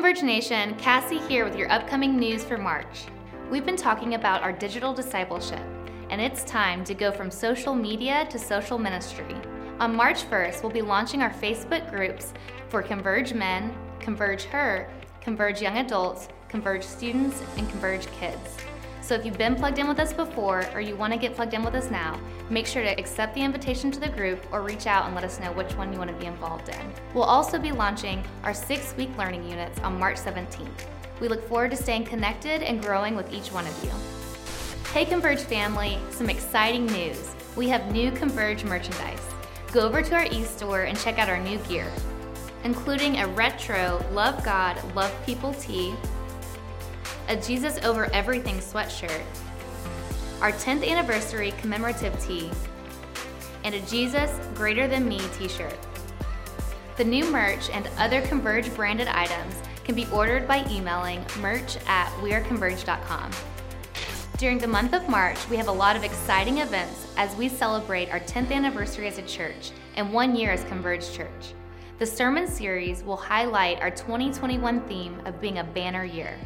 Converge Nation. Cassie here with your upcoming news for March. We've been talking about our digital discipleship, and it's time to go from social media to social ministry. On March 1st, we'll be launching our Facebook groups for Converge Men, Converge Her, Converge Young Adults, Converge Students, and Converge Kids. So if you've been plugged in with us before or you want to get plugged in with us now, make sure to accept the invitation to the group or reach out and let us know which one you want to be involved in. We'll also be launching our six week learning units on March 17th. We look forward to staying connected and growing with each one of you. Hey Converge family, some exciting news. We have new Converge merchandise. Go over to our e-store and check out our new gear, including a retro Love God, Love People tee, a Jesus Over Everything sweatshirt, our 10th anniversary commemorative tee, and a Jesus Greater Than Me t shirt. The new merch and other Converge branded items can be ordered by emailing merch at weareconverge.com. During the month of March, we have a lot of exciting events as we celebrate our 10th anniversary as a church and one year as Converge Church. The sermon series will highlight our 2021 theme of being a banner year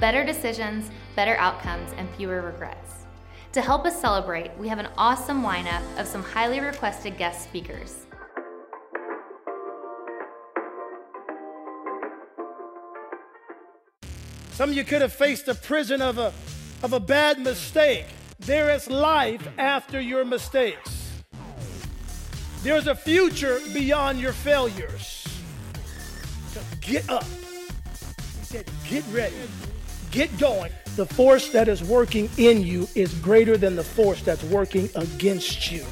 better decisions, better outcomes, and fewer regrets. To help us celebrate, we have an awesome lineup of some highly requested guest speakers. Some of you could have faced the prison of a, of a bad mistake. There is life after your mistakes. There's a future beyond your failures. So get up. He said, get ready. Get going. The force that is working in you is greater than the force that's working against you.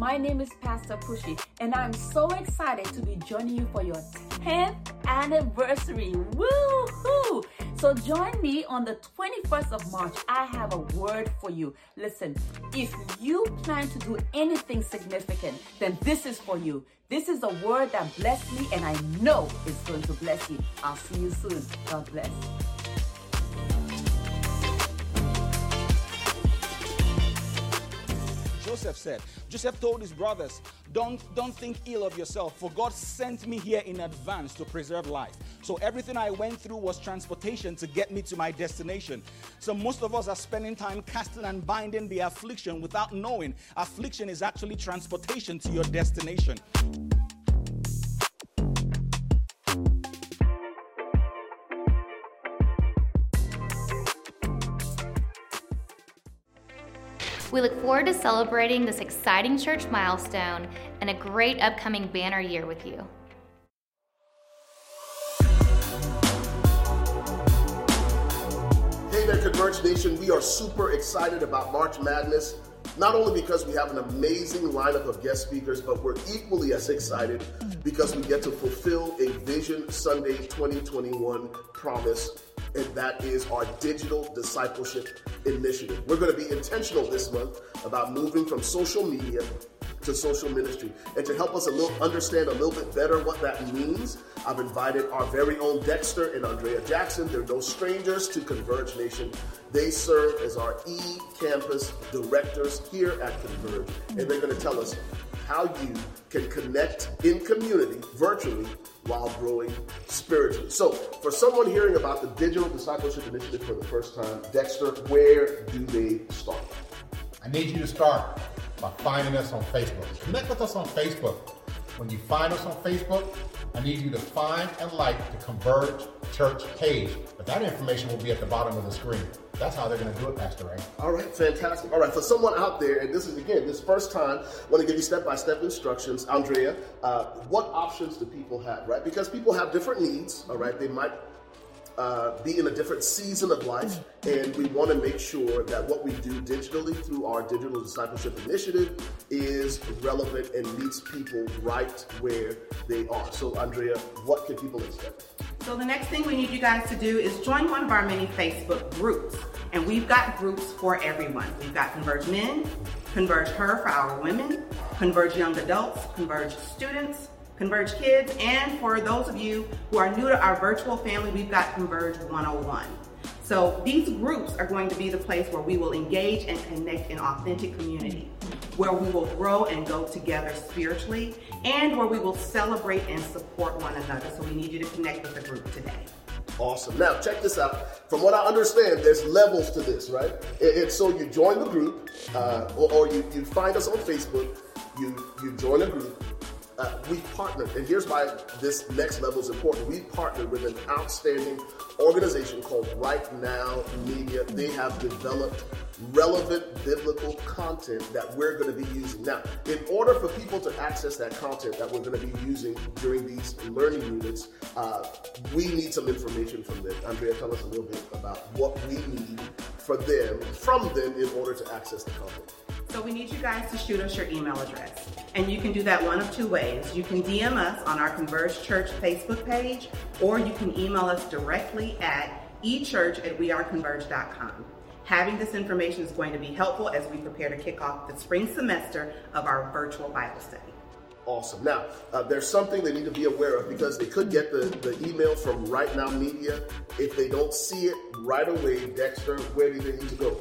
My name is Pastor Pushy, and I'm so excited to be joining you for your 10th anniversary. Woohoo! So join me on the 21st of March. I have a word for you. Listen, if you plan to do anything significant, then this is for you. This is a word that blessed me, and I know it's going to bless you. I'll see you soon. God bless. Joseph said. Joseph told his brothers, don't, don't think ill of yourself, for God sent me here in advance to preserve life. So everything I went through was transportation to get me to my destination. So most of us are spending time casting and binding the affliction without knowing affliction is actually transportation to your destination. We look forward to celebrating this exciting church milestone and a great upcoming banner year with you. Hey there, Converge Nation. We are super excited about March Madness, not only because we have an amazing lineup of guest speakers, but we're equally as excited because we get to fulfill a Vision Sunday 2021 promise and that is our digital discipleship initiative. We're going to be intentional this month about moving from social media to social ministry. And to help us a little understand a little bit better what that means, I've invited our very own Dexter and Andrea Jackson. They're no strangers to Converge Nation. They serve as our e-campus directors here at Converge. And they're going to tell us how you can connect in community virtually while growing spiritually. So, for someone hearing about the Digital Discipleship Initiative for the first time, Dexter, where do they start? I need you to start by finding us on Facebook. Connect with us on Facebook. When you find us on Facebook, I need you to find and like the Converge Church page. But that information will be at the bottom of the screen. That's how they're going to do it, Pastor Ray. All right, fantastic. All right, for someone out there, and this is again this first time, I want to give you step by step instructions. Andrea, uh, what options do people have, right? Because people have different needs, all right? They might uh, be in a different season of life, and we want to make sure that what we do digitally through our digital discipleship initiative is relevant and meets people right where they are. So, Andrea, what can people expect? So the next thing we need you guys to do is join one of our many Facebook groups. And we've got groups for everyone. We've got Converge Men, Converge Her for our women, Converge Young Adults, Converge Students, Converge Kids, and for those of you who are new to our virtual family, we've got Converge 101. So these groups are going to be the place where we will engage and connect in authentic community, where we will grow and go together spiritually, and where we will celebrate and support one another. So we need you to connect with the group today. Awesome. Now, check this out. From what I understand, there's levels to this, right? It's so you join the group, uh, or, or you, you find us on Facebook, you, you join a group, uh, we've partnered, and here's why this next level is important. We've partnered with an outstanding organization called Right Now Media. They have developed relevant biblical content that we're going to be using. Now, in order for people to access that content that we're going to be using during these learning units, uh, we need some information from them. Andrea, tell us a little bit about what we need for them, from them, in order to access the content. So we need you guys to shoot us your email address. And you can do that one of two ways. You can DM us on our Converge Church Facebook page, or you can email us directly at echurch at weareconverge.com. Having this information is going to be helpful as we prepare to kick off the spring semester of our virtual Bible study. Awesome. Now, uh, there's something they need to be aware of because they could get the, the email from Right Now Media. If they don't see it right away, Dexter, where do they need to go?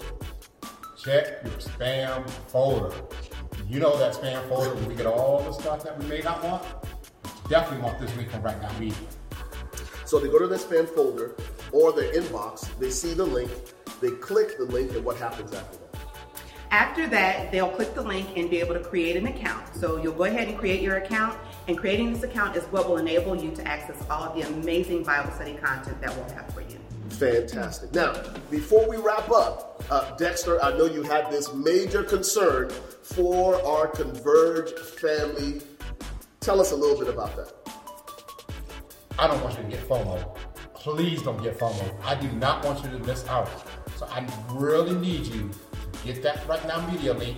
Check your spam folder. You know that spam folder where we get all the stuff that we may not want. Definitely want this link from Right Now Media. So they go to their spam folder or their inbox, they see the link, they click the link, and what happens after that? After that, they'll click the link and be able to create an account. So you'll go ahead and create your account, and creating this account is what will enable you to access all of the amazing Bible study content that we'll have for you. Fantastic. Now, before we wrap up, uh, Dexter, I know you had this major concern for our Converge family. Tell us a little bit about that. I don't want you to get FOMO. Please don't get FOMO. I do not want you to miss out. So I really need you to get that right now immediately,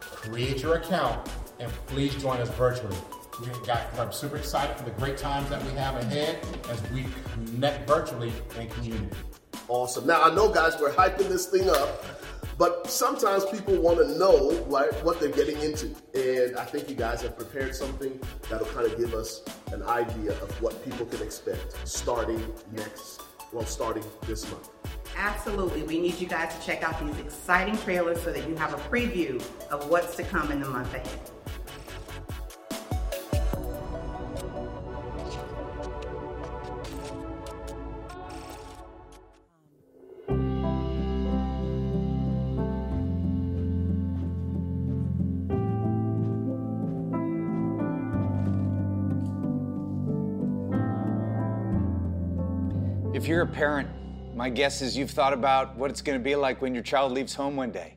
create your account, and please join us virtually. We got, I'm super excited for the great times that we have ahead as we connect virtually in community. Awesome. Now I know, guys, we're hyping this thing up, but sometimes people want to know right what they're getting into, and I think you guys have prepared something that'll kind of give us an idea of what people can expect starting next, well, starting this month. Absolutely. We need you guys to check out these exciting trailers so that you have a preview of what's to come in the month ahead. Parent, my guess is you've thought about what it's going to be like when your child leaves home one day.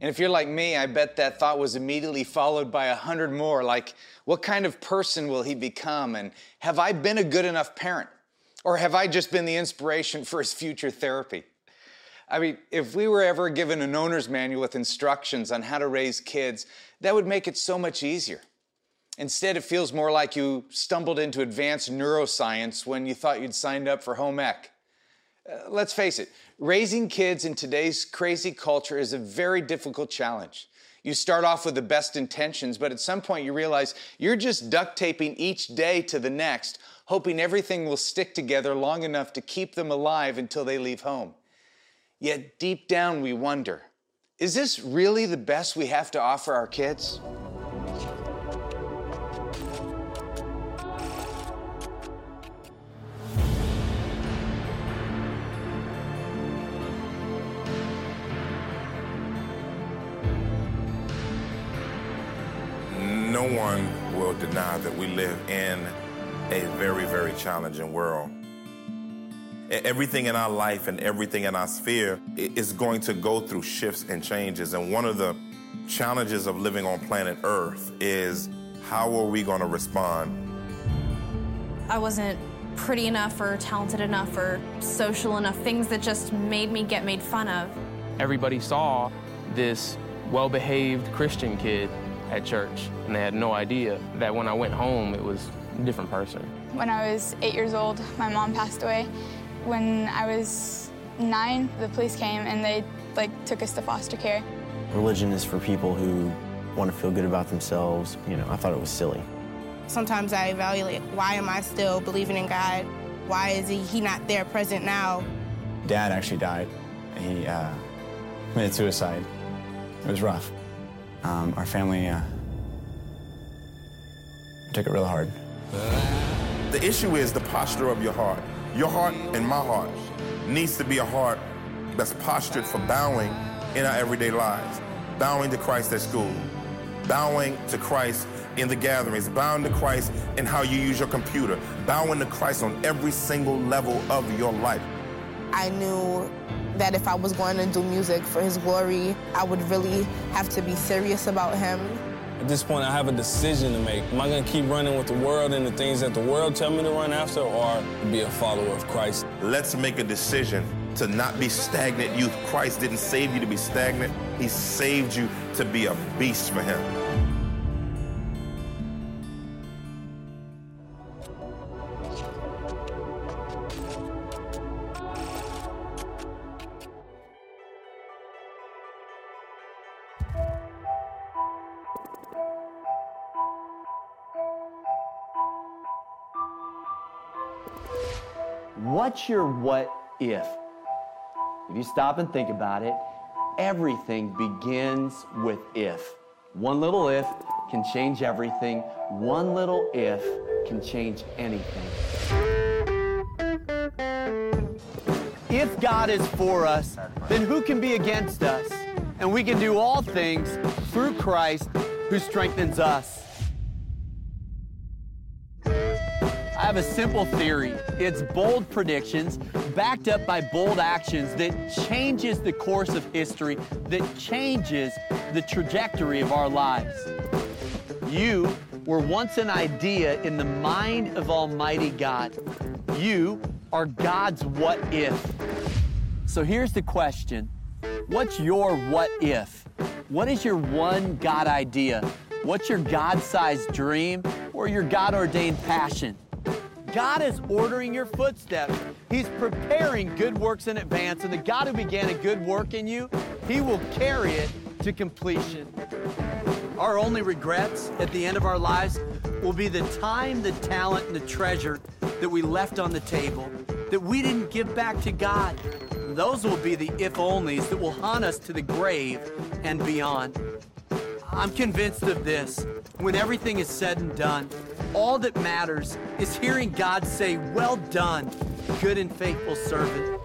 And if you're like me, I bet that thought was immediately followed by a hundred more like, what kind of person will he become? And have I been a good enough parent? Or have I just been the inspiration for his future therapy? I mean, if we were ever given an owner's manual with instructions on how to raise kids, that would make it so much easier. Instead, it feels more like you stumbled into advanced neuroscience when you thought you'd signed up for home ec. Uh, let's face it, raising kids in today's crazy culture is a very difficult challenge. You start off with the best intentions, but at some point you realize you're just duct taping each day to the next, hoping everything will stick together long enough to keep them alive until they leave home. Yet deep down we wonder is this really the best we have to offer our kids? No one will deny that we live in a very, very challenging world. Everything in our life and everything in our sphere is going to go through shifts and changes. And one of the challenges of living on planet Earth is how are we going to respond? I wasn't pretty enough or talented enough or social enough, things that just made me get made fun of. Everybody saw this well behaved Christian kid at church, and they had no idea that when I went home, it was a different person. When I was eight years old, my mom passed away. When I was nine, the police came and they like took us to foster care. Religion is for people who want to feel good about themselves. You know, I thought it was silly. Sometimes I evaluate why am I still believing in God? Why is he, he not there present now? dad actually died. He uh, committed suicide. It was rough. Um, our family uh, took it real hard. The issue is the posture of your heart. Your heart and my heart needs to be a heart that's postured for bowing in our everyday lives. Bowing to Christ at school, bowing to Christ in the gatherings, bowing to Christ in how you use your computer, bowing to Christ on every single level of your life. I knew that if I was going to do music for his glory, I would really have to be serious about him. At this point, I have a decision to make. Am I going to keep running with the world and the things that the world tell me to run after, or be a follower of Christ? Let's make a decision to not be stagnant youth. Christ didn't save you to be stagnant. He saved you to be a beast for him. What's your what if? If you stop and think about it, everything begins with if. One little if can change everything. One little if can change anything. If God is for us, then who can be against us? And we can do all things through Christ who strengthens us. I have a simple theory. It's bold predictions backed up by bold actions that changes the course of history, that changes the trajectory of our lives. You were once an idea in the mind of Almighty God. You are God's what if. So here's the question. What's your what if? What is your one God idea? What's your God-sized dream or your God-ordained passion? God is ordering your footsteps. He's preparing good works in advance, and the God who began a good work in you, He will carry it to completion. Our only regrets at the end of our lives will be the time, the talent, and the treasure that we left on the table, that we didn't give back to God. Those will be the if onlys that will haunt us to the grave and beyond. I'm convinced of this. When everything is said and done, all that matters is hearing God say, Well done, good and faithful servant.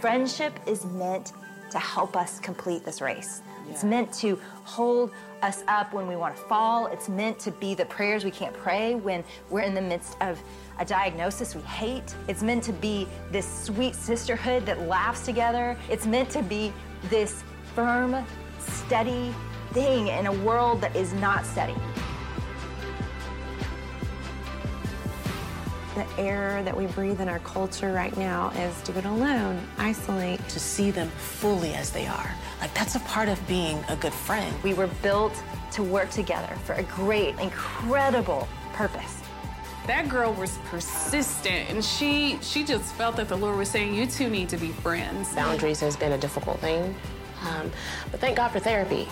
Friendship is meant to help us complete this race. It's meant to hold us up when we want to fall. It's meant to be the prayers we can't pray when we're in the midst of a diagnosis we hate. It's meant to be this sweet sisterhood that laughs together. It's meant to be this firm, steady thing in a world that is not steady. The air that we breathe in our culture right now is do it alone, isolate. To see them fully as they are. Like, that's a part of being a good friend. We were built to work together for a great, incredible purpose. That girl was persistent and she she just felt that the Lord was saying, You two need to be friends. Boundaries has been a difficult thing. Um, but thank God for therapy.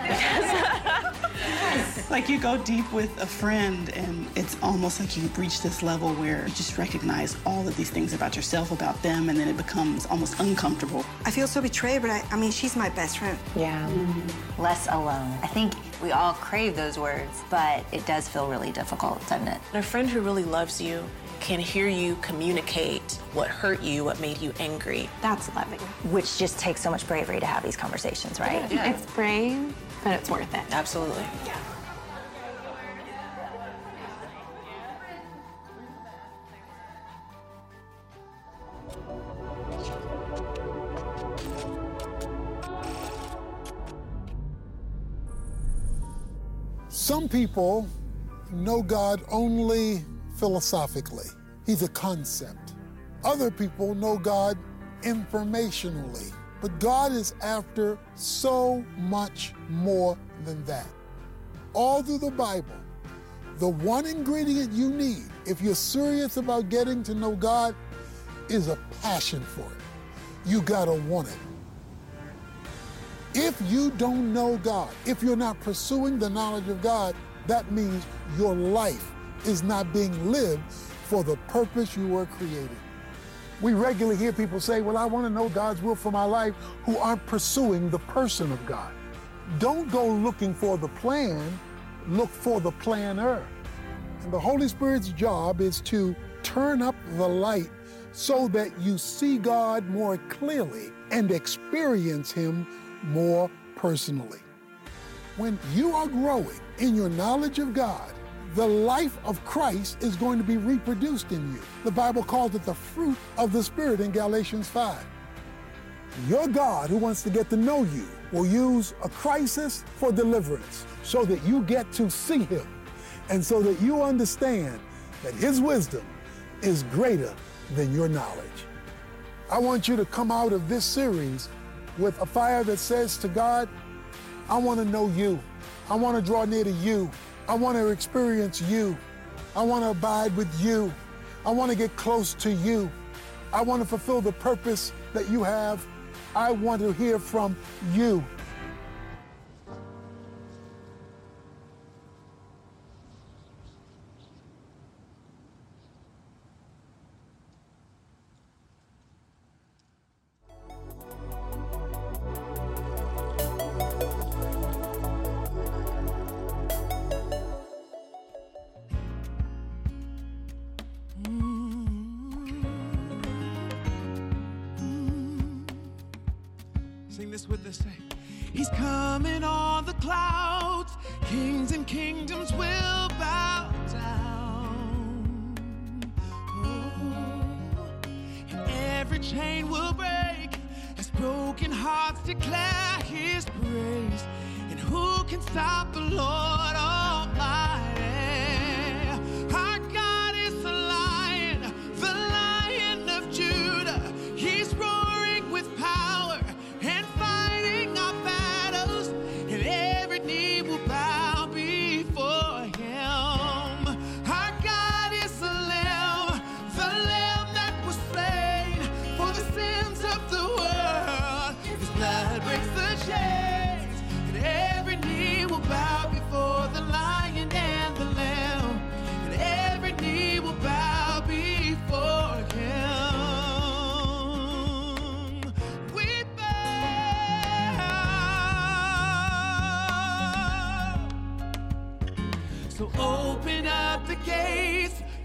like you go deep with a friend and it's almost like you reach this level where you just recognize all of these things about yourself about them and then it becomes almost uncomfortable i feel so betrayed but i, I mean she's my best friend yeah mm-hmm. less alone i think we all crave those words but it does feel really difficult doesn't it a friend who really loves you can hear you communicate what hurt you, what made you angry. That's loving. Which just takes so much bravery to have these conversations, right? Yeah. It's brave, but it's worth it. Absolutely. Yeah. Some people know God only philosophically. He's a concept. Other people know God informationally. But God is after so much more than that. All through the Bible, the one ingredient you need if you're serious about getting to know God is a passion for it. you gotta want it. If you don't know God, if you're not pursuing the knowledge of God, that means your life is not being lived for the purpose you were created. We regularly hear people say, Well, I want to know God's will for my life, who aren't pursuing the person of God. Don't go looking for the plan, look for the planner. And the Holy Spirit's job is to turn up the light so that you see God more clearly and experience Him more personally. When you are growing in your knowledge of God, the life of Christ is going to be reproduced in you. The Bible calls it the fruit of the Spirit in Galatians 5. Your God, who wants to get to know you, will use a crisis for deliverance so that you get to see Him and so that you understand that His wisdom is greater than your knowledge. I want you to come out of this series with a fire that says to God, I want to know you. I want to draw near to you. I want to experience you. I want to abide with you. I want to get close to you. I want to fulfill the purpose that you have. I want to hear from you. Stop the Lord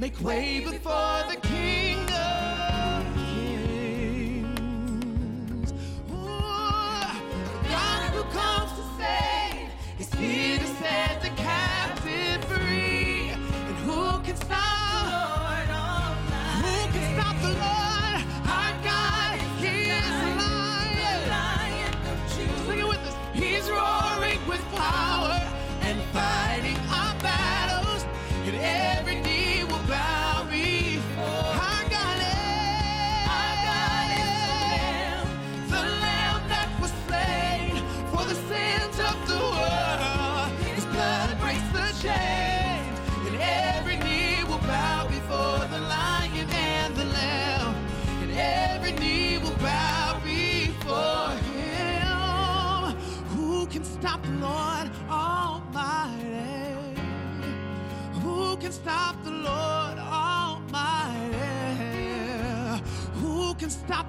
make way before the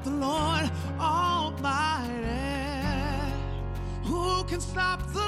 the Lord Almighty? Who can stop the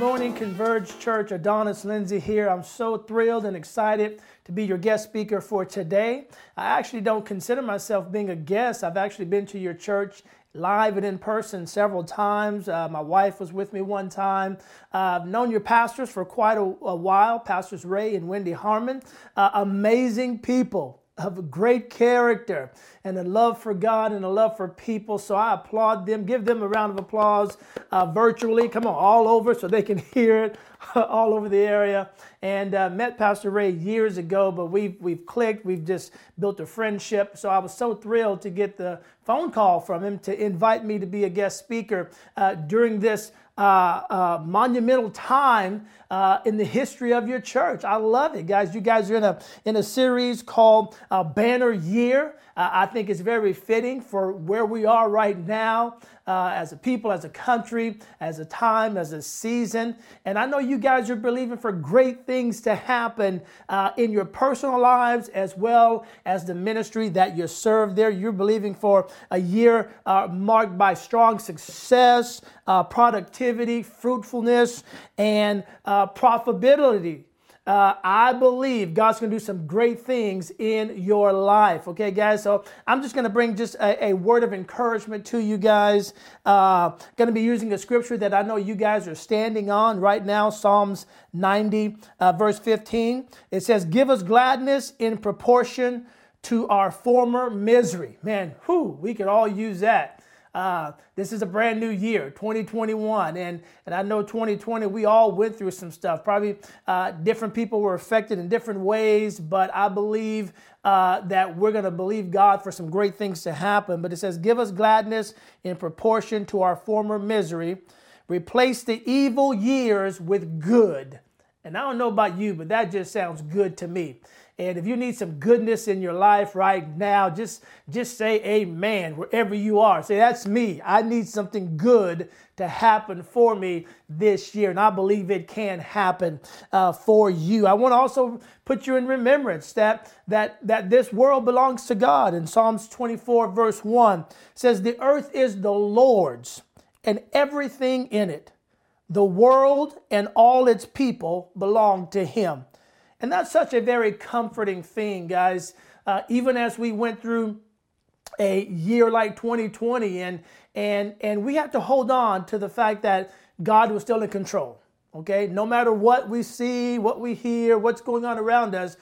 morning, Converge Church. Adonis Lindsay here. I'm so thrilled and excited to be your guest speaker for today. I actually don't consider myself being a guest. I've actually been to your church live and in person several times. Uh, my wife was with me one time. Uh, I've known your pastors for quite a, a while, Pastors Ray and Wendy Harmon. Uh, amazing people of great character and a love for God and a love for people. So I applaud them. Give them a round of applause uh, virtually. Come on, all over so they can hear it all over the area. And uh, met Pastor Ray years ago, but we've we've clicked. We've just built a friendship. So I was so thrilled to get the phone call from him to invite me to be a guest speaker uh, during this uh, uh, monumental time uh, in the history of your church. I love it, guys. You guys are in a in a series called uh, Banner Year. Uh, I think it's very fitting for where we are right now uh, as a people, as a country, as a time, as a season. And I know you guys are believing for great things to happen uh, in your personal lives as well as the ministry that you serve there. You're believing for a year uh, marked by strong success, uh, productivity, fruitfulness, and uh, profitability uh, I believe God's going to do some great things in your life. Okay, guys. So I'm just going to bring just a, a, word of encouragement to you guys. Uh, going to be using a scripture that I know you guys are standing on right now Psalms 90, uh, verse 15. It says, Give us gladness in proportion to our former misery. Man, who we could all use that. Uh, this is a brand new year, 2021, and and I know 2020 we all went through some stuff. Probably uh, different people were affected in different ways, but I believe uh, that we're going to believe God for some great things to happen. But it says, "Give us gladness in proportion to our former misery, replace the evil years with good." And I don't know about you, but that just sounds good to me. And if you need some goodness in your life right now, just, just say amen wherever you are. Say, that's me. I need something good to happen for me this year. And I believe it can happen uh, for you. I want to also put you in remembrance that, that, that this world belongs to God. In Psalms 24, verse 1 says, The earth is the Lord's and everything in it. The world and all its people belong to Him. And that's such a very comforting thing, guys. Uh, even as we went through a year like 2020, and and and we have to hold on to the fact that God was still in control. Okay, no matter what we see, what we hear, what's going on around us,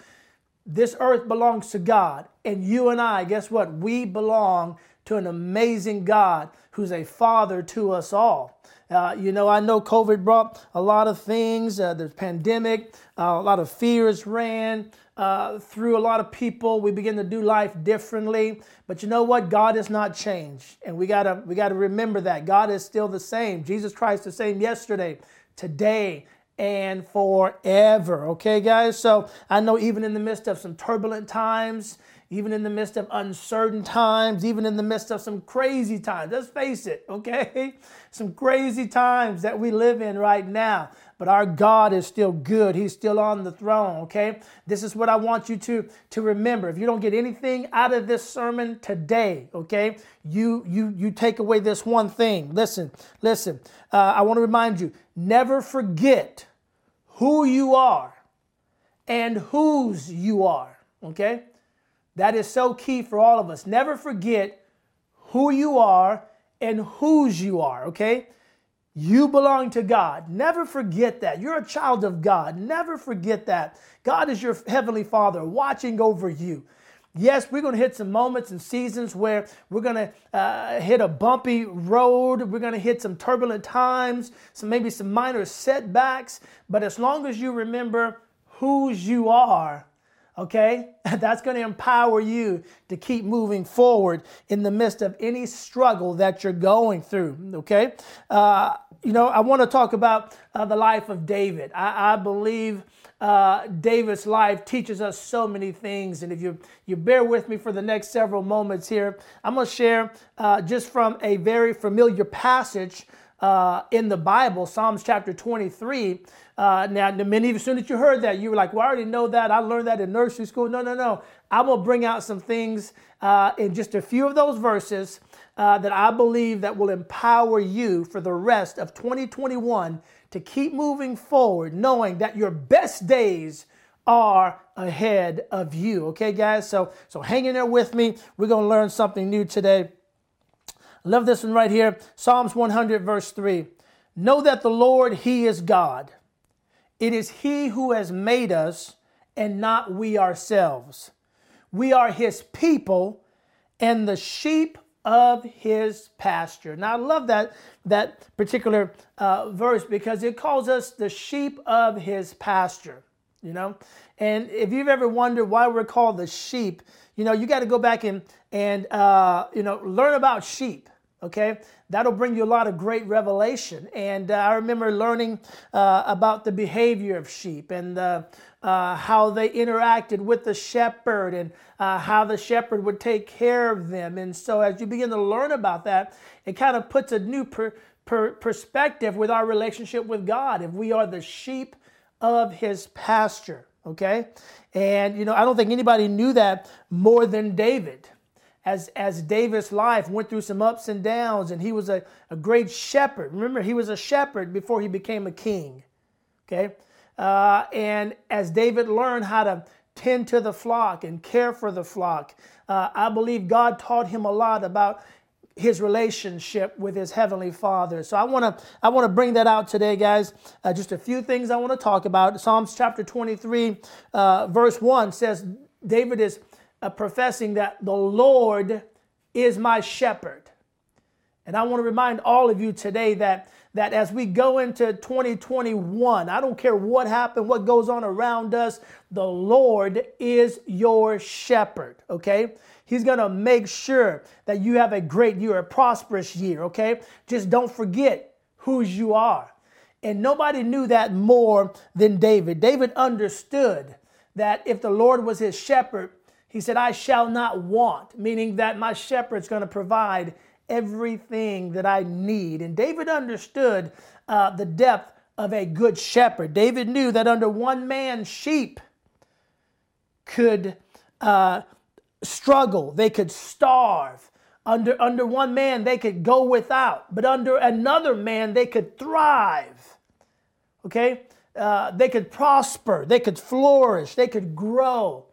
this earth belongs to God, and you and I, guess what? We belong to an amazing God who's a father to us all. Uh, you know, I know COVID brought a lot of things. Uh, pandemic, uh, a lot of fears ran uh, through a lot of people. We begin to do life differently. But you know what? God has not changed, and we gotta we gotta remember that God is still the same. Jesus Christ the same yesterday, today, and forever. Okay, guys? So I know even in the midst of some turbulent times, even in the midst of uncertain times, even in the midst of some crazy times. Let's face it, okay? Some crazy times that we live in right now. But our God is still good. He's still on the throne, okay? This is what I want you to, to remember. If you don't get anything out of this sermon today, okay, you, you, you take away this one thing. Listen, listen. Uh, I want to remind you never forget who you are and whose you are, okay? That is so key for all of us. Never forget who you are and whose you are, okay? You belong to God. Never forget that. You're a child of God. Never forget that. God is your heavenly Father watching over you. Yes, we're going to hit some moments and seasons where we're going to uh, hit a bumpy road. We're going to hit some turbulent times, some maybe some minor setbacks. But as long as you remember whose you are, okay? That's going to empower you to keep moving forward in the midst of any struggle that you're going through, okay? Uh, you know, I want to talk about uh, the life of David. I, I believe uh, David's life teaches us so many things. And if you, you bear with me for the next several moments here, I'm going to share uh, just from a very familiar passage uh, in the Bible, Psalms chapter 23. Uh, now, many of you, soon as you heard that, you were like, well, I already know that. I learned that in nursery school. No, no, no. I'm going to bring out some things uh, in just a few of those verses uh, that I believe that will empower you for the rest of 2021 to keep moving forward, knowing that your best days are ahead of you. Okay, guys? So, so hang in there with me. We're going to learn something new today. Love this one right here Psalms 100, verse 3. Know that the Lord, He is God. It is He who has made us and not we ourselves. We are His people and the sheep of His pasture. Now, I love that, that particular uh, verse because it calls us the sheep of His pasture you know and if you've ever wondered why we're called the sheep you know you got to go back and and uh, you know learn about sheep okay that'll bring you a lot of great revelation and uh, i remember learning uh, about the behavior of sheep and uh, how they interacted with the shepherd and uh, how the shepherd would take care of them and so as you begin to learn about that it kind of puts a new per, per perspective with our relationship with god if we are the sheep of his pasture. Okay? And, you know, I don't think anybody knew that more than David. As, as David's life went through some ups and downs, and he was a, a great shepherd. Remember, he was a shepherd before he became a king. Okay? Uh, and as David learned how to tend to the flock and care for the flock, uh, I believe God taught him a lot about his relationship with his heavenly father so i want to i want to bring that out today guys uh, just a few things i want to talk about psalms chapter 23 uh, verse 1 says david is uh, professing that the lord is my shepherd and i want to remind all of you today that that as we go into 2021 i don't care what happened what goes on around us the lord is your shepherd okay He's to make sure that you have a great year, a prosperous year, okay? Just don't forget whose you are. And nobody knew that more than David. David understood that if the Lord was his shepherd, he said, I shall not want, meaning that my shepherd's going to provide everything that I need. And David understood uh, the depth of a good shepherd. David knew that under one man, sheep could uh, struggle, they could starve. Under, under one man, they could go without, but under another man, they could thrive. Okay? Uh, they could prosper, they could flourish, they could grow.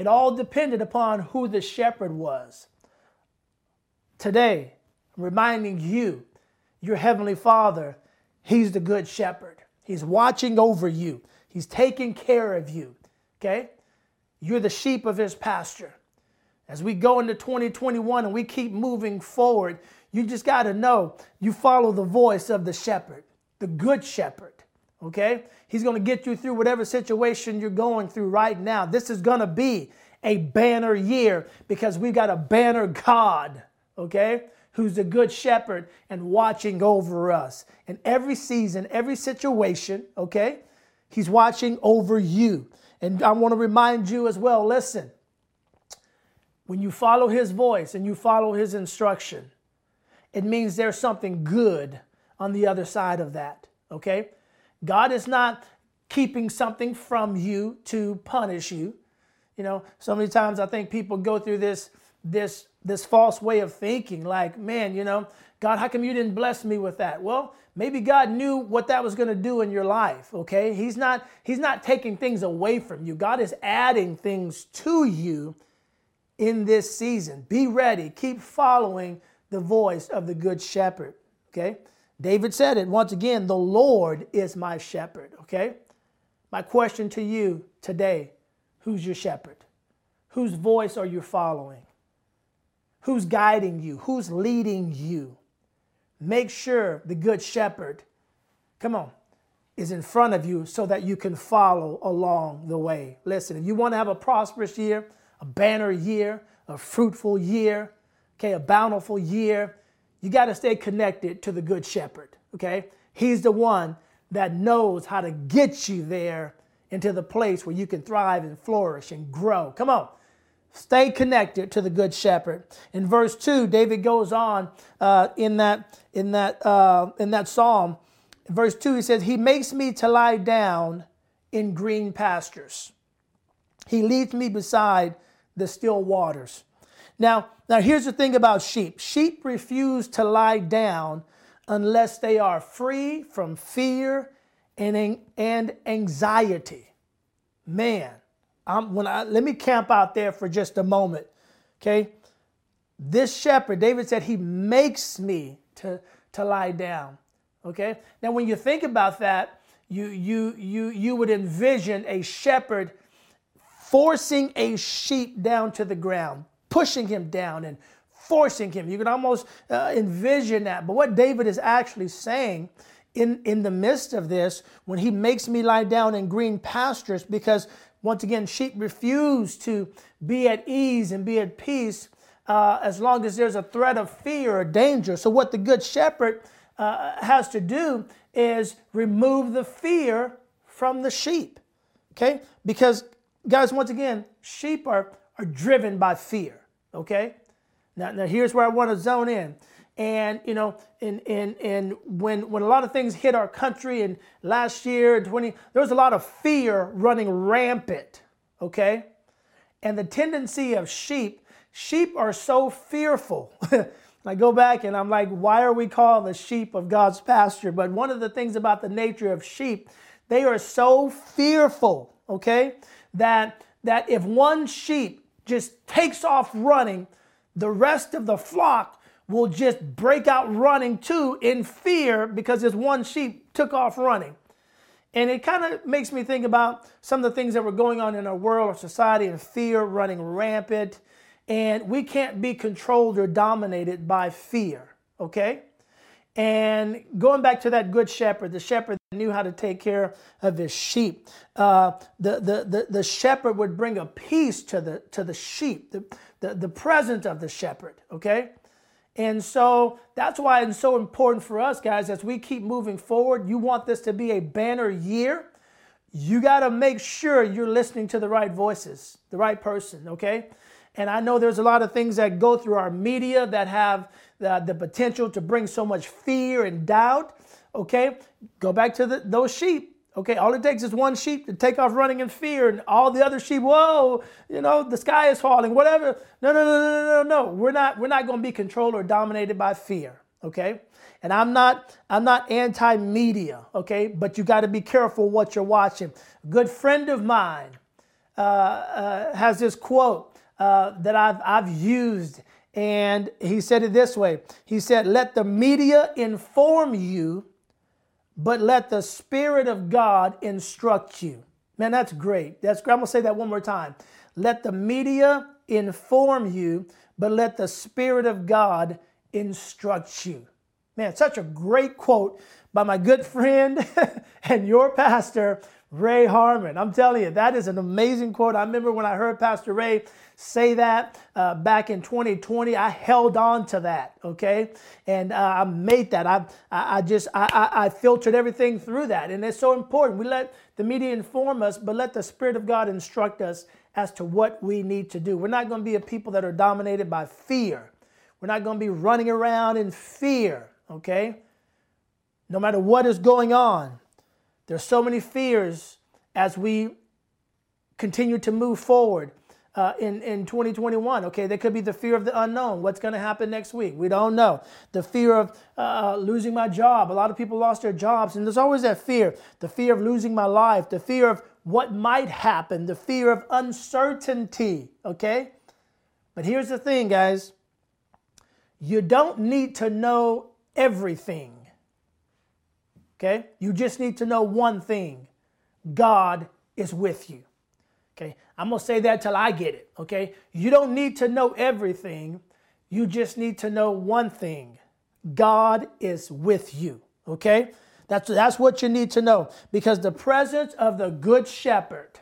It all depended upon who the shepherd was. Today, I'm reminding you, your heavenly Father, He's the good shepherd. He's watching over you, He's taking care of you. Okay? You're the sheep of His pasture. As we go into 2021 and we keep moving forward, you just got to know you follow the voice of the shepherd, the good shepherd. Okay? He's going to get you through whatever situation you're going through right now. This is going to be a banner year because we've got a banner God, okay, who's a good shepherd and watching over us. In every season, every situation, okay, he's watching over you. And I want to remind you as well listen, when you follow his voice and you follow his instruction, it means there's something good on the other side of that. Okay? God is not keeping something from you to punish you. You know, so many times I think people go through this this this false way of thinking like, man, you know, God, how come you didn't bless me with that? Well, maybe God knew what that was going to do in your life, okay? He's not he's not taking things away from you. God is adding things to you in this season. Be ready. Keep following the voice of the good shepherd. Okay? David said it once again the Lord is my shepherd. Okay? My question to you today who's your shepherd? Whose voice are you following? Who's guiding you? Who's leading you? Make sure the good shepherd, come on, is in front of you so that you can follow along the way. Listen, if you want to have a prosperous year, a banner year, a fruitful year, okay, a bountiful year, you got to stay connected to the Good Shepherd, okay? He's the one that knows how to get you there into the place where you can thrive and flourish and grow. Come on. Stay connected to the Good Shepherd. In verse 2, David goes on uh, in, that, in, that, uh, in that psalm. Verse 2, he says, He makes me to lie down in green pastures. He leads me beside the still waters. Now, now here's the thing about sheep. Sheep refuse to lie down unless they are free from fear and, and anxiety. Man, I'm, when I, let me camp out there for just a moment. Okay? This shepherd, David said, he makes me to, to lie down. Okay? Now, when you think about that, you, you, you, you would envision a shepherd forcing a sheep down to the ground, pushing him down and forcing him. You can almost uh, envision that. But what David is actually saying in, in the midst of this, when he makes me lie down in green pastures, because once again, sheep refuse to be at ease and be at peace uh, as long as there's a threat of fear or danger. So, what the good shepherd uh, has to do is remove the fear from the sheep. Okay? Because, guys, once again, sheep are, are driven by fear. Okay? Now, now here's where I want to zone in. And you know, and and and when when a lot of things hit our country and last year 20, there was a lot of fear running rampant. Okay? And the tendency of sheep, sheep are so fearful. I go back and I'm like, why are we called the sheep of God's pasture? But one of the things about the nature of sheep, they are so fearful, okay, that that if one sheep just takes off running, the rest of the flock will just break out running too in fear because this one sheep took off running. And it kind of makes me think about some of the things that were going on in our world or society and fear running rampant. And we can't be controlled or dominated by fear, okay? And going back to that good shepherd, the shepherd knew how to take care of his sheep. Uh, the, the, the, the shepherd would bring a peace to the, to the sheep, the, the, the presence of the shepherd, okay? And so that's why it's so important for us, guys, as we keep moving forward. You want this to be a banner year. You got to make sure you're listening to the right voices, the right person, okay? And I know there's a lot of things that go through our media that have the, the potential to bring so much fear and doubt, okay? Go back to the, those sheep. Okay, all it takes is one sheep to take off running in fear, and all the other sheep, whoa, you know, the sky is falling, whatever. No, no, no, no, no, no. We're not, we're not going to be controlled or dominated by fear. Okay, and I'm not, I'm not anti-media. Okay, but you got to be careful what you're watching. A good friend of mine uh, uh, has this quote uh, that I've, I've used, and he said it this way. He said, "Let the media inform you." but let the Spirit of God instruct you. Man, that's great. That's great. I'm going to say that one more time. Let the media inform you, but let the Spirit of God instruct you. Man, such a great quote by my good friend and your pastor, Ray Harmon. I'm telling you, that is an amazing quote. I remember when I heard Pastor Ray say that uh, back in 2020. I held on to that, okay? And uh, I made that. I, I, I just, I, I, filtered everything through that. And it's so important. We let the media inform us, but let the Spirit of God instruct us as to what we need to do. We're not going to be a people that are dominated by fear. We're not going to be running around in fear, okay? No matter what is going on, there's so many fears as we continue to move forward uh, in, in 2021. Okay, there could be the fear of the unknown. What's going to happen next week? We don't know. The fear of uh, losing my job. A lot of people lost their jobs, and there's always that fear the fear of losing my life, the fear of what might happen, the fear of uncertainty. Okay? But here's the thing, guys you don't need to know everything. Okay? You just need to know one thing God is with you. Okay, I'm gonna say that till I get it. Okay, you don't need to know everything, you just need to know one thing God is with you. Okay, that's, that's what you need to know because the presence of the Good Shepherd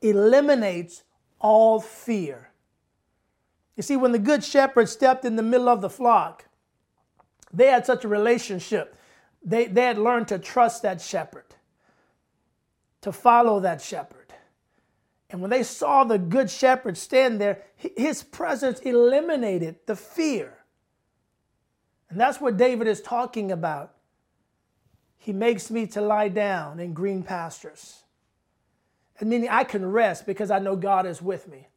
eliminates all fear. You see, when the Good Shepherd stepped in the middle of the flock, they had such a relationship. They, they had learned to trust that shepherd to follow that shepherd. And when they saw the good shepherd stand there, his presence eliminated the fear. And that's what David is talking about. He makes me to lie down in green pastures. And meaning I can rest because I know God is with me.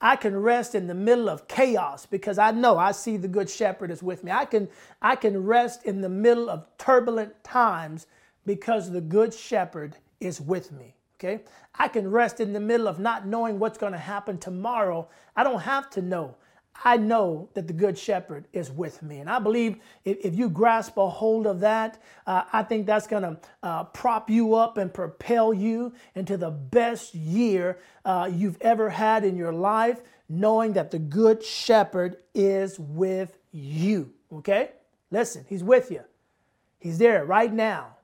I can rest in the middle of chaos because I know I see the good shepherd is with me. I can I can rest in the middle of turbulent times because the good shepherd is with me. Okay? I can rest in the middle of not knowing what's going to happen tomorrow. I don't have to know. I know that the Good Shepherd is with me. And I believe if, if you grasp a hold of that, uh, I think that's going to uh, prop you up and propel you into the best year uh, you've ever had in your life, knowing that the Good Shepherd is with you. Okay? Listen, He's with you, He's there right now.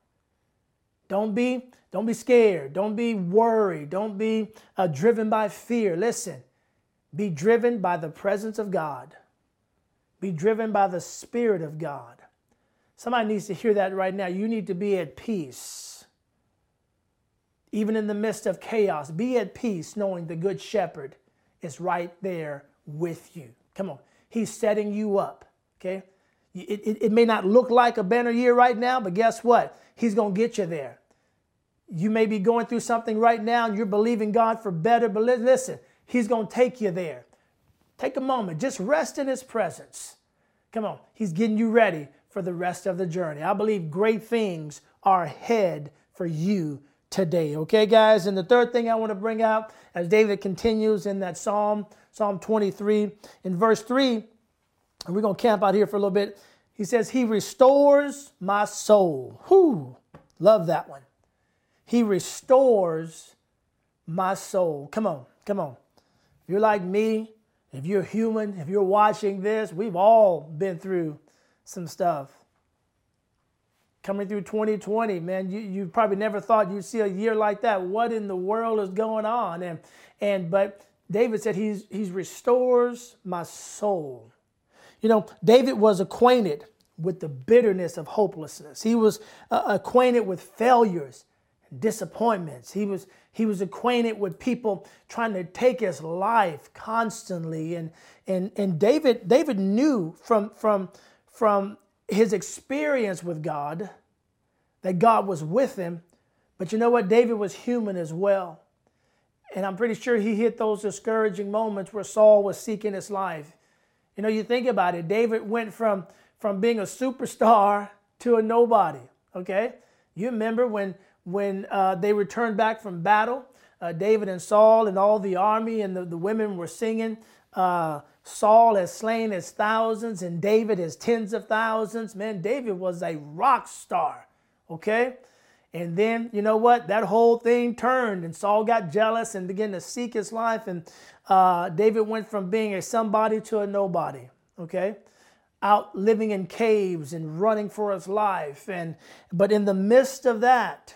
Don't be don't be scared. Don't be worried. Don't be uh, driven by fear. Listen, be driven by the presence of God. Be driven by the Spirit of God. Somebody needs to hear that right now. You need to be at peace. Even in the midst of chaos, be at peace knowing the Good Shepherd is right there with you. Come on. He's setting you up. Okay? It, it, it may not look like a banner year right now, but guess what? He's going to get you there. You may be going through something right now and you're believing God for better, but listen, He's going to take you there. Take a moment, just rest in His presence. Come on, He's getting you ready for the rest of the journey. I believe great things are ahead for you today. Okay, guys? And the third thing I want to bring out as David continues in that Psalm, Psalm 23, in verse 3, and we're going to camp out here for a little bit. He says, He restores my soul. Whoo, love that one. He restores my soul. Come on, come on. If you're like me, if you're human, if you're watching this, we've all been through some stuff. Coming through 2020, man, you, you probably never thought you'd see a year like that. What in the world is going on? And and but David said he's he's restores my soul. You know, David was acquainted with the bitterness of hopelessness. He was uh, acquainted with failures disappointments. He was he was acquainted with people trying to take his life constantly and and and David David knew from from from his experience with God that God was with him. But you know what? David was human as well. And I'm pretty sure he hit those discouraging moments where Saul was seeking his life. You know, you think about it. David went from from being a superstar to a nobody. Okay? You remember when when uh, they returned back from battle. Uh, David and Saul and all the army and the, the women were singing. Uh, Saul has slain his thousands and David his tens of thousands. Man, David was a rock star. Okay? And then, you know what? That whole thing turned, and Saul got jealous and began to seek his life. And uh, David went from being a somebody to a nobody. Okay? Out living in caves and running for his life. And but in the midst of that,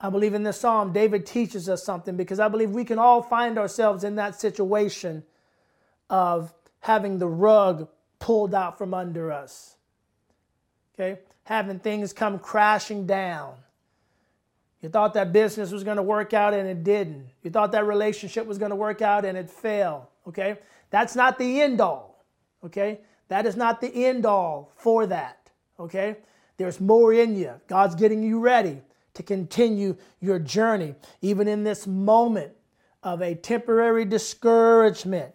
I believe in this psalm, David teaches us something because I believe we can all find ourselves in that situation of having the rug pulled out from under us. Okay? Having things come crashing down. You thought that business was going to work out and it didn't. You thought that relationship was going to work out and it failed. Okay? That's not the end all. Okay? That is not the end all for that. Okay? There's more in you. God's getting you ready to continue your journey, even in this moment of a temporary discouragement.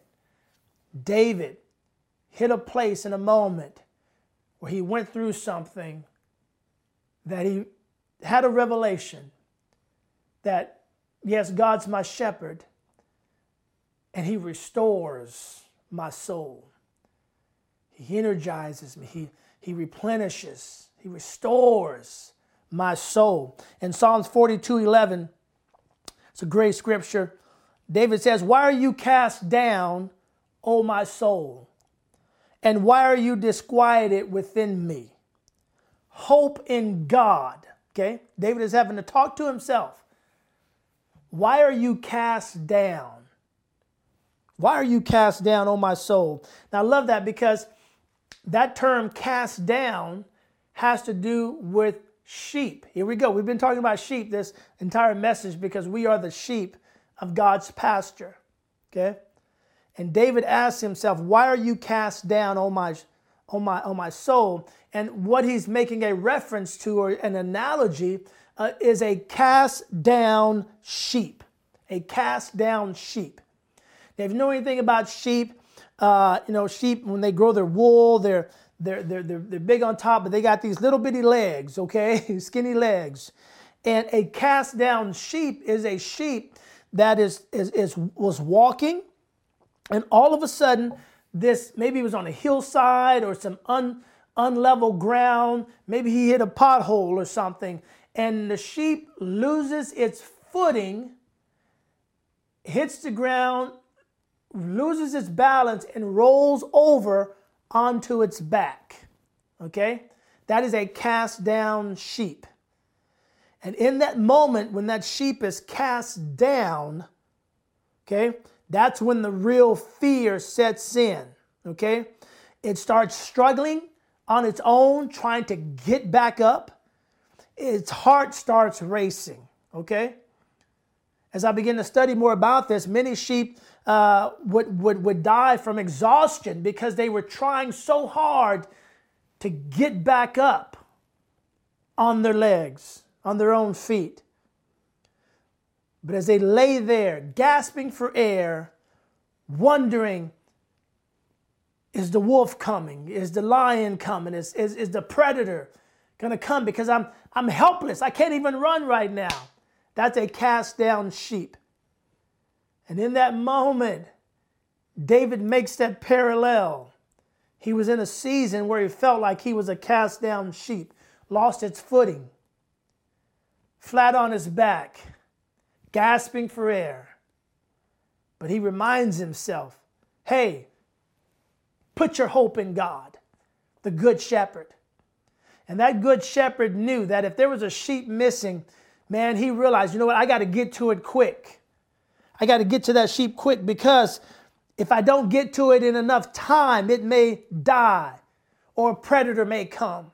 David hit a place in a moment where he went through something that he had a revelation that, yes, God's my shepherd and he restores my soul. He energizes me, he, he replenishes, he restores my soul. In Psalms 42 11, it's a great scripture. David says, Why are you cast down, O my soul? And why are you disquieted within me? Hope in God. Okay? David is having to talk to himself. Why are you cast down? Why are you cast down, O my soul? Now, I love that because that term cast down has to do with sheep. Here we go. We've been talking about sheep this entire message because we are the sheep of God's pasture. Okay? And David asks himself, Why are you cast down, O my, on my on my soul. And what he's making a reference to or an analogy uh, is a cast down sheep. A cast down sheep. Now, if you know anything about sheep, uh, you know sheep when they grow their wool, they're they're, they're, they're, they're big on top, but they got these little bitty legs, okay? Skinny legs. And a cast down sheep is a sheep that is, is, is was walking, and all of a sudden, this maybe it was on a hillside or some un, unlevel ground. Maybe he hit a pothole or something, and the sheep loses its footing, hits the ground, loses its balance, and rolls over onto its back. Okay? That is a cast down sheep. And in that moment, when that sheep is cast down, okay, that's when the real fear sets in. Okay? It starts struggling on its own, trying to get back up. Its heart starts racing. Okay? As I begin to study more about this, many sheep uh, would, would, would die from exhaustion because they were trying so hard to get back up on their legs, on their own feet. But as they lay there, gasping for air, wondering, is the wolf coming? Is the lion coming? Is, is, is the predator to come? Because I'm, I'm helpless. I can't even run right now. That's a cast down sheep. And in that moment, David makes that parallel. He was in a season where he felt like he was a cast down sheep, lost its footing, flat on his back, gasping for air. But he reminds himself hey, put your hope in God, the Good Shepherd. And that Good Shepherd knew that if there was a sheep missing, man, he realized, you know what, I got to get to it quick. I got to get to that sheep quick because if I don't get to it in enough time, it may die or a predator may come.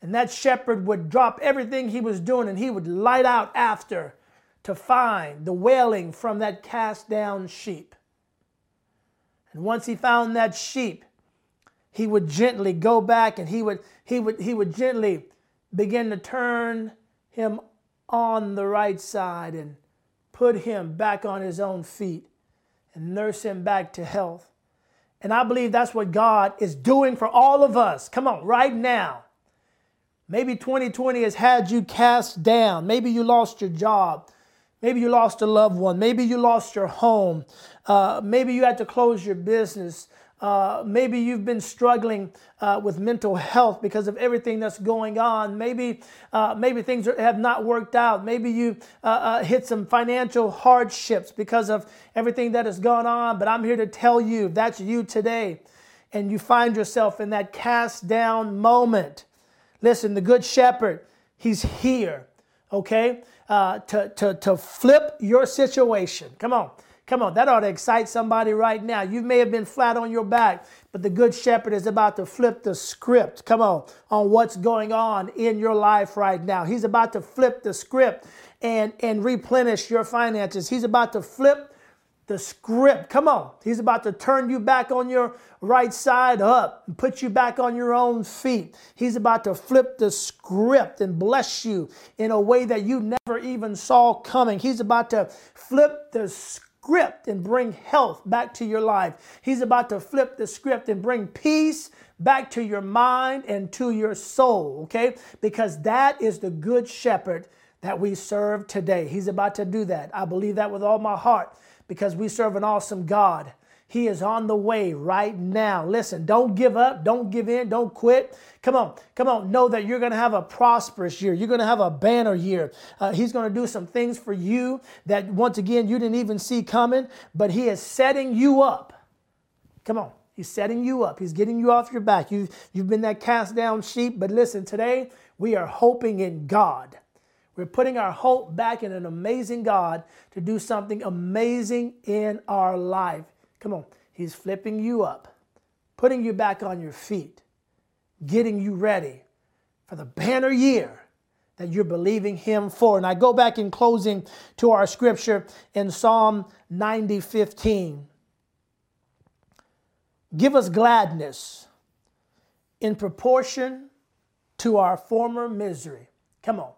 And that shepherd would drop everything he was doing and he would light out after to find the wailing from that cast down sheep. And once he found that sheep, he would gently go back and he would he would he would gently begin to turn him on the right side and put him back on his own feet and nurse him back to health. And I believe that's what God is doing for all of us. Come on, right now. Maybe 2020 has had you cast down. Maybe you lost your job. Maybe you lost a loved one. Maybe you lost your home. Uh, maybe you had to close your business. Uh, maybe you've been struggling uh, with mental health because of everything that's going on. Maybe, uh, maybe things are, have not worked out. Maybe you uh, uh, hit some financial hardships because of everything that has gone on. But I'm here to tell you that's you today, and you find yourself in that cast down moment. Listen, the Good Shepherd, He's here, okay, to, to, to flip your situation. Come on. Come on, that ought to excite somebody right now. You may have been flat on your back, but the Good Shepherd is about to flip the script. Come on, on what's going on in your life right now. He's about to flip the script and, and replenish your finances. He's about to flip the script. Come on. He's about to turn you back on your right side up and put you back on your own feet. He's about to flip the script and bless you in a way that you never even saw coming. He's about to flip the script script and bring health back to your life. He's about to flip the script and bring peace back to your mind and to your soul, okay? Because that is the good shepherd that we serve today. He's about to do that. I believe that with all my heart because we serve an awesome God. He is on the way right now. Listen, don't give up, don't give in, don't quit. Come on, come on. Know that you're going to have a prosperous year. You're going to have a banner year. Uh, he's going to do some things for you that, once again, you didn't even see coming, but He is setting you up. Come on. He's setting you up. He's getting you off your back. You've, you've been that cast down sheep. But listen, today we are hoping in God. We're putting our hope back in an amazing God to do something amazing in our life. Come on. He's flipping you up, putting you back on your feet, getting you ready for the banner year that you're believing Him for. And I go back in closing to our scripture in Psalm 90 15. Give us gladness in proportion to our former misery. Come on.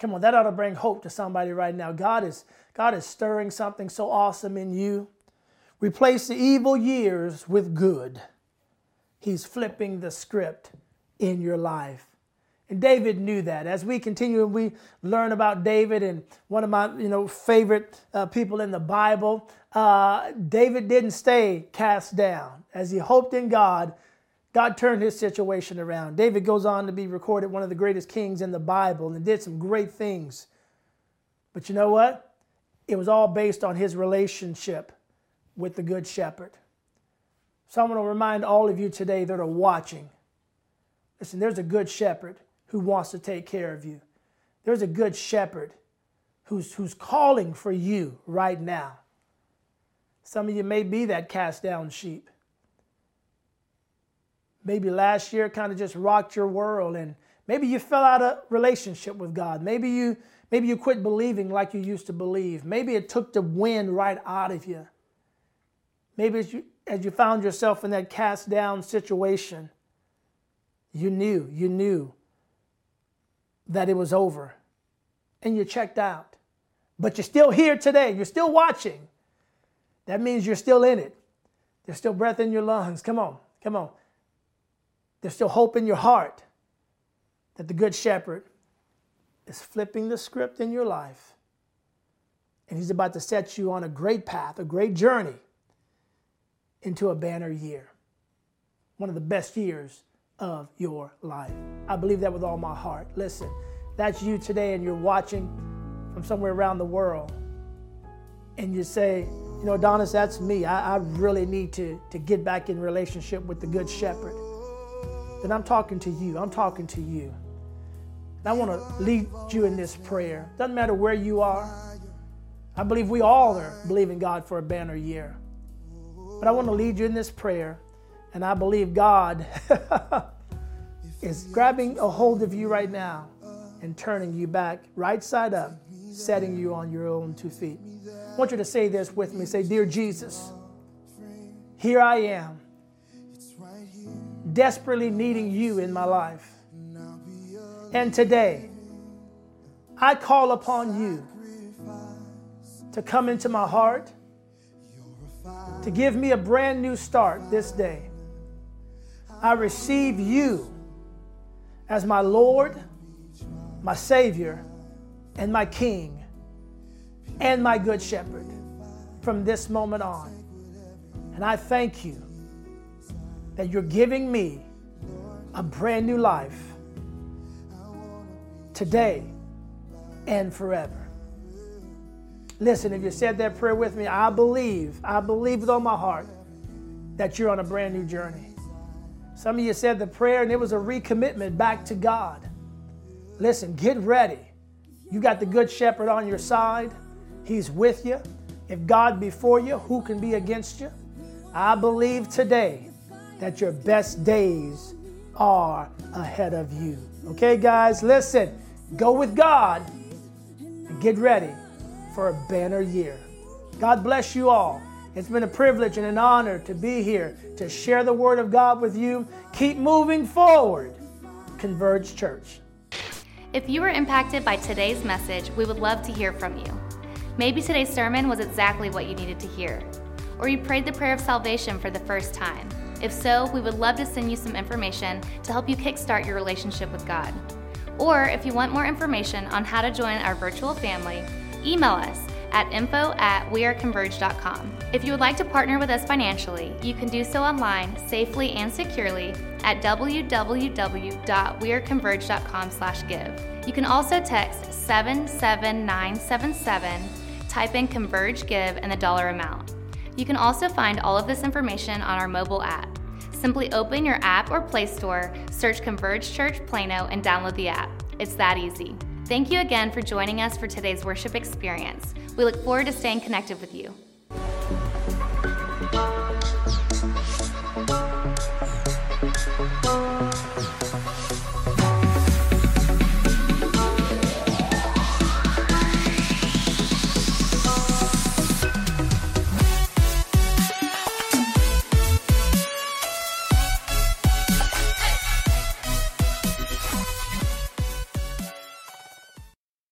Come on, that ought to bring hope to somebody right now. God is God is stirring something so awesome in you. Replace the evil years with good. He's flipping the script in your life. And David knew that. As we continue and we learn about David and one of my you know favorite uh, people in the Bible, uh, David didn't stay cast down. As he hoped in God, God turned his situation around. David goes on to be recorded one of the greatest kings in the Bible and did some great things. But you know what? It was all based on his relationship with the Good Shepherd. So I want to remind all of you today that are watching listen, there's a Good Shepherd who wants to take care of you. There's a Good Shepherd who's, who's calling for you right now. Some of you may be that cast down sheep. Maybe last year kind of just rocked your world and maybe you fell out of relationship with God. Maybe you maybe you quit believing like you used to believe. Maybe it took the wind right out of you. Maybe as you, as you found yourself in that cast down situation, you knew, you knew that it was over and you checked out. But you're still here today. You're still watching. That means you're still in it. There's still breath in your lungs. Come on, come on. There's still hope in your heart that the Good Shepherd is flipping the script in your life. And he's about to set you on a great path, a great journey into a banner year. One of the best years of your life. I believe that with all my heart. Listen, that's you today, and you're watching from somewhere around the world. And you say, you know, Adonis, that's me. I, I really need to, to get back in relationship with the Good Shepherd then I'm talking to you. I'm talking to you. And I want to lead you in this prayer. Doesn't matter where you are. I believe we all are believing God for a banner year. But I want to lead you in this prayer. And I believe God is grabbing a hold of you right now and turning you back right side up, setting you on your own two feet. I want you to say this with me. Say, Dear Jesus, here I am desperately needing you in my life. And today, I call upon you to come into my heart, to give me a brand new start this day. I receive you as my Lord, my Savior, and my King, and my Good Shepherd from this moment on. And I thank you that you're giving me a brand new life today and forever. Listen, if you said that prayer with me, I believe, I believe with all my heart that you're on a brand new journey. Some of you said the prayer and it was a recommitment back to God. Listen, get ready. You got the good shepherd on your side. He's with you. If God before you, who can be against you? I believe today that your best days are ahead of you. Okay, guys, listen, go with God and get ready for a banner year. God bless you all. It's been a privilege and an honor to be here to share the Word of God with you. Keep moving forward. Converge Church. If you were impacted by today's message, we would love to hear from you. Maybe today's sermon was exactly what you needed to hear, or you prayed the prayer of salvation for the first time. If so, we would love to send you some information to help you kickstart your relationship with God. Or if you want more information on how to join our virtual family, email us at info at weareconverge.com. If you would like to partner with us financially, you can do so online safely and securely at www.weareconverge.com slash give. You can also text 77977, type in Converge Give and the dollar amount. You can also find all of this information on our mobile app. Simply open your app or Play Store, search Converge Church Plano, and download the app. It's that easy. Thank you again for joining us for today's worship experience. We look forward to staying connected with you.